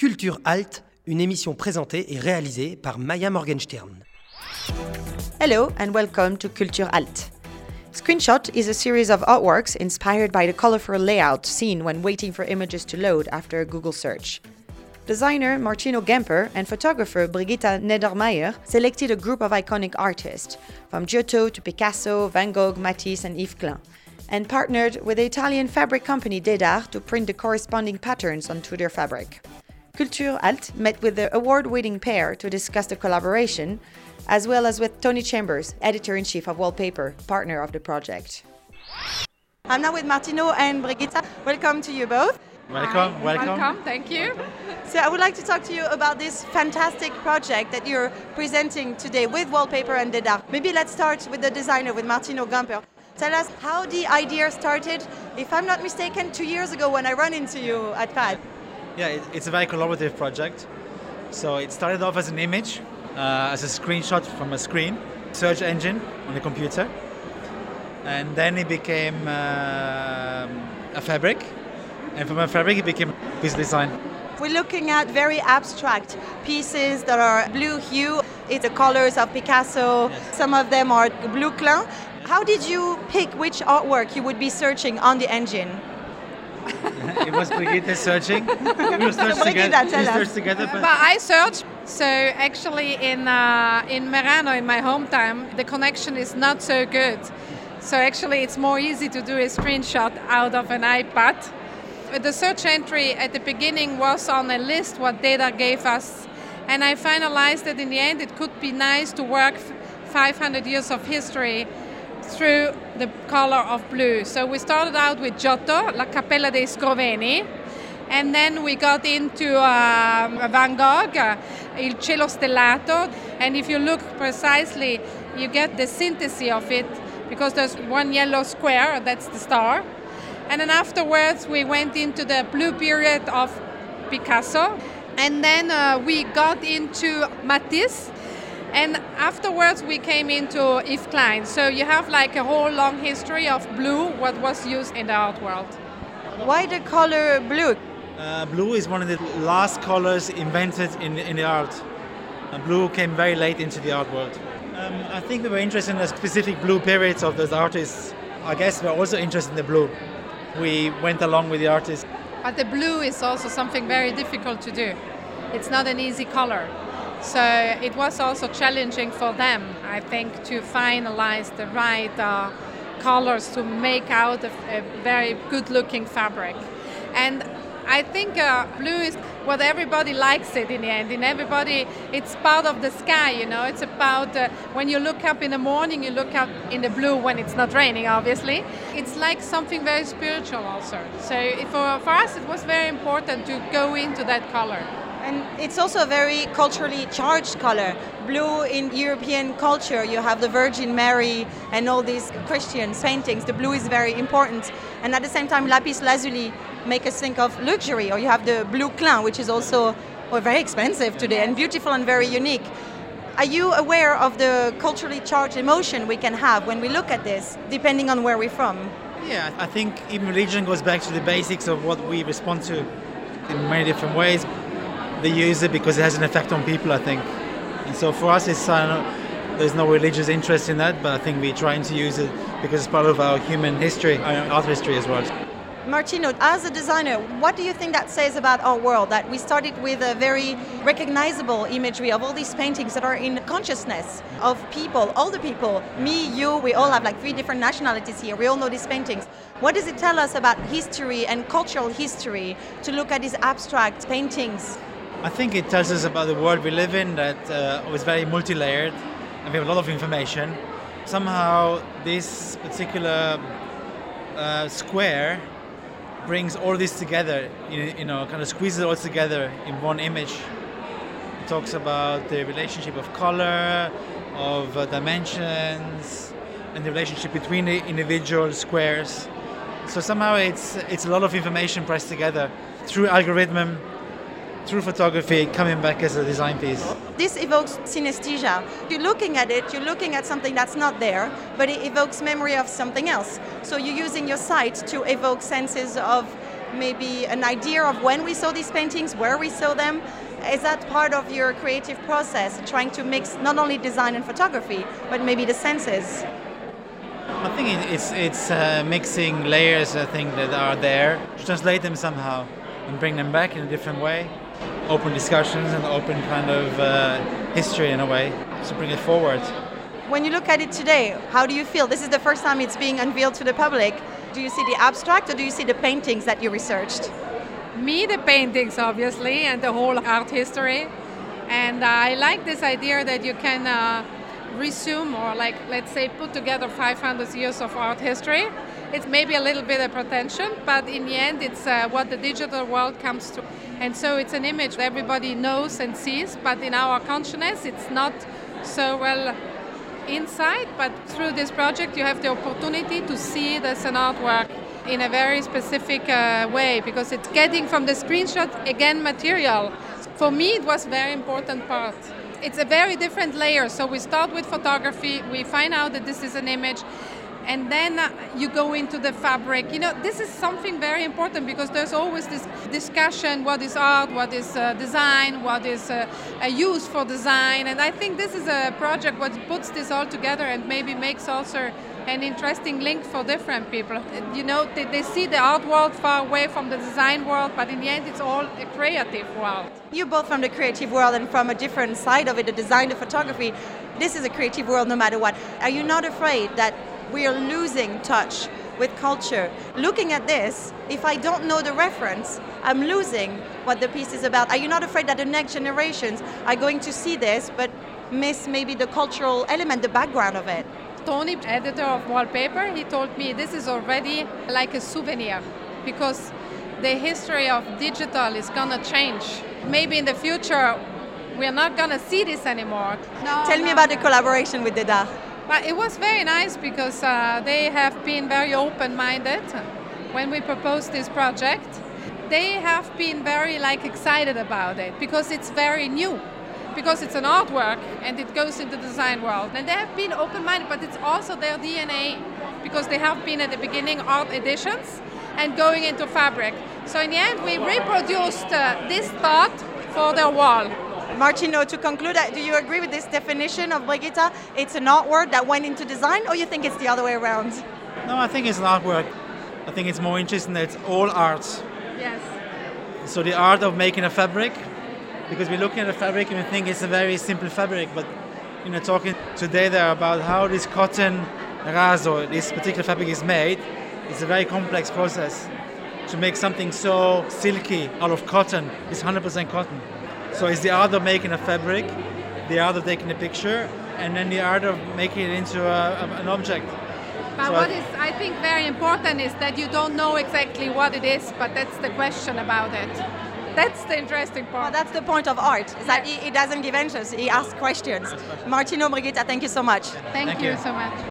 Culture Alt, une émission présentée et réalisée par Maïa Morgensztern. Hello and welcome to Culture Alt. Screenshot is a series of artworks inspired by the colorful layout seen when waiting for images to load after a Google search. Designer Martino Gamper and photographer Brigitta Neidermair selected a group of iconic artists, from Giotto to Picasso, Van Gogh, Matisse, and Yves Klein, and partnered with the Italian fabric company Dedar to print the corresponding patterns onto their fabric. Culture Alt met with the award winning pair to discuss the collaboration, as well as with Tony Chambers, editor in chief of Wallpaper, partner of the project. I'm now with Martino and Brigitta. Welcome to you both. Welcome, Hi. welcome. Welcome, thank you. So, I would like to talk to you about this fantastic project that you're presenting today with Wallpaper and Dedar. Maybe let's start with the designer, with Martino Gamper. Tell us how the idea started. If I'm not mistaken, two years ago when I ran into you at FAD. Yeah, it, it's a very collaborative project. So it started off as an image, uh, as a screenshot from a screen, search engine on the computer, and then it became um a fabric, and from a fabric it became a piece design. We're looking at very abstract pieces that are blue hue. It's the colors of Picasso. Yes. Some of them are blue Klein. How did you pick which artwork you would be searching on the engine? it was Brigitte searching. We searched Brigitte, together. tell We us. searched together, But but I searched. So actually, in uh, in Merano, in my hometown, the connection is not so good. So actually, it's more easy to do a screenshot out of an iPad. But The search entry at the beginning was on a list what Dedar gave us, and I finalized that in the end it could be nice to work 500 years of history through the color of blue. So we started out with Giotto, La Cappella dei Scrovegni, and then we got into um, Van Gogh, uh, Il Cielo Stellato, and if you look precisely, you get the synthesis of it because there's one yellow square, that's the star. And then afterwards, we went into the blue period of Picasso, and then uh, we got into Matisse, and afterwards we came into Yves Klein. So you have like a whole long history of blue, what was used in the art world. Why the color blue? uh, blue is one of the last colors invented in, in the art. Uh, blue came very late into the art world. Um, I think we were interested in the specific blue periods of those artists. I guess we're also interested in the blue. We went along with the artists. But the blue is also something very difficult to do. It's not an easy color. So it was also challenging for them, I think, to finalize the right uh, colors to make out a, a very good looking fabric. And I think uh, blue is what everybody likes it in the end. In everybody, it's part of the sky, you know. It's about uh, when you look up in the morning, you look up in the blue when it's not raining, obviously. It's like something very spiritual, also. So for, for us, it was very important to go into that color. And it's also a very culturally charged color. Blue in European culture, you have the Virgin Mary and all these Christian paintings. The blue is very important. And at the same time, lapis lazuli make us think of luxury. Or you have the blue Klein, which is also well, very expensive today and beautiful and very unique. Are you aware of the culturally charged emotion we can have when we look at this, depending on where we're from? Yeah, I think even religion goes back to the basics of what we respond to in many different ways. They use it because it has an effect on people, I think. And so for us, it's uh, there's no religious interest in that, but I think we're trying to use it because it's part of our human history, our art history as well. Martino, as a designer, what do you think that says about our world? That we started with a very recognizable imagery of all these paintings that are in consciousness of people, all the people, me, you, we all have like three different nationalities here. We all know these paintings. What does it tell us about history and cultural history to look at these abstract paintings? I think it tells us about the world we live in that uh, very multi-layered and we have a lot of information. Somehow this particular uh, square brings all this together, you, you know, kind of squeezes it all together in one image. It talks about the relationship of color, of uh, dimensions, and the relationship between the individual squares. So somehow it's it's a lot of information pressed together through algorithm, through photography, coming back as a design piece. This evokes synesthesia. You're looking at it, you're looking at something that's not there, but it evokes memory of something else. So you're using your sight to evoke senses of maybe an idea of when we saw these paintings, where we saw them? Is that part of your creative process, trying to mix not only design and photography, but maybe the senses? I think it's it's uh, mixing layers. I think that are there, translate them somehow, and bring them back in a different way. Open discussions and open kind of uh, history in a way to bring it forward. When you look at it today, how do you feel? This is the first time it's being unveiled to the public. Do you see the abstract or do you see the paintings that you researched? Me, the paintings, obviously, and the whole art history. And uh, I like this idea that you can uh, resume or, like, let's say, put together 500 years of art history. It's maybe a little bit of pretension, but in the end, it's uh, what the digital world comes to. And so it's an image that everybody knows and sees, but in our consciousness, it's not so well inside, but through this project you have the opportunity to see it as an artwork in a very specific uh, way because it's getting from the screenshot again material. For me it was a very important part. It's a very different layer. So we start with photography, we find out that this is an image, and then uh, you go into the fabric. You know, this is something very important because there's always this discussion what is art, what is uh, design, what is uh, a use for design. And I think this is a project what puts this all together and maybe makes also an interesting link for different people. You know, they, they see the art world far away from the design world, but in the end, it's all a creative world. You're both from the creative world and from a different side of it, the design, the photography. This is a creative world no matter what. Are you not afraid that we are losing touch with culture. Looking at this, if I don't know the reference, I'm losing what the piece is about. Are you not afraid that the next generations are going to see this but miss maybe the cultural element, the background of it? Tony, editor of Wallpaper, he told me this is already like a souvenir because the history of digital is gonna change. Maybe in the future we're not gonna see this anymore. No, Tell no. me about the collaboration with Dedar. But it was very nice because uh, they have been very open-minded when we proposed this project. They have been very like excited about it because it's very new, because it's an artwork and it goes into the design world. And they have been open-minded, but it's also their DNA because they have been at the beginning art editions and going into fabric. So in the end, we reproduced uh, this thought for their wall. Martino, to conclude, uh, do you agree with this definition of Brigitta? It's an artwork that went into design, or you think it's the other way around? No, I think it's an artwork. I think it's more interesting that it's all art. Yes. So the art of making a fabric, because we're looking at a fabric and we think it's a very simple fabric, but you know, talking today there about how this cotton raso, this particular fabric is made, it's a very complex process. To make something so silky out of cotton, it's 100% cotton. So it's the art of making a fabric, the art of taking a picture, and then the art of making it into a, a, an object. But so what I, is, I think, very important is that you don't know exactly what it is, but that's the question about it. That's the interesting part. Well, that's the point of art, is that he, he doesn't give answers, he asks questions. Martino Brigitta, thank you so much. Thank, thank you, you so much.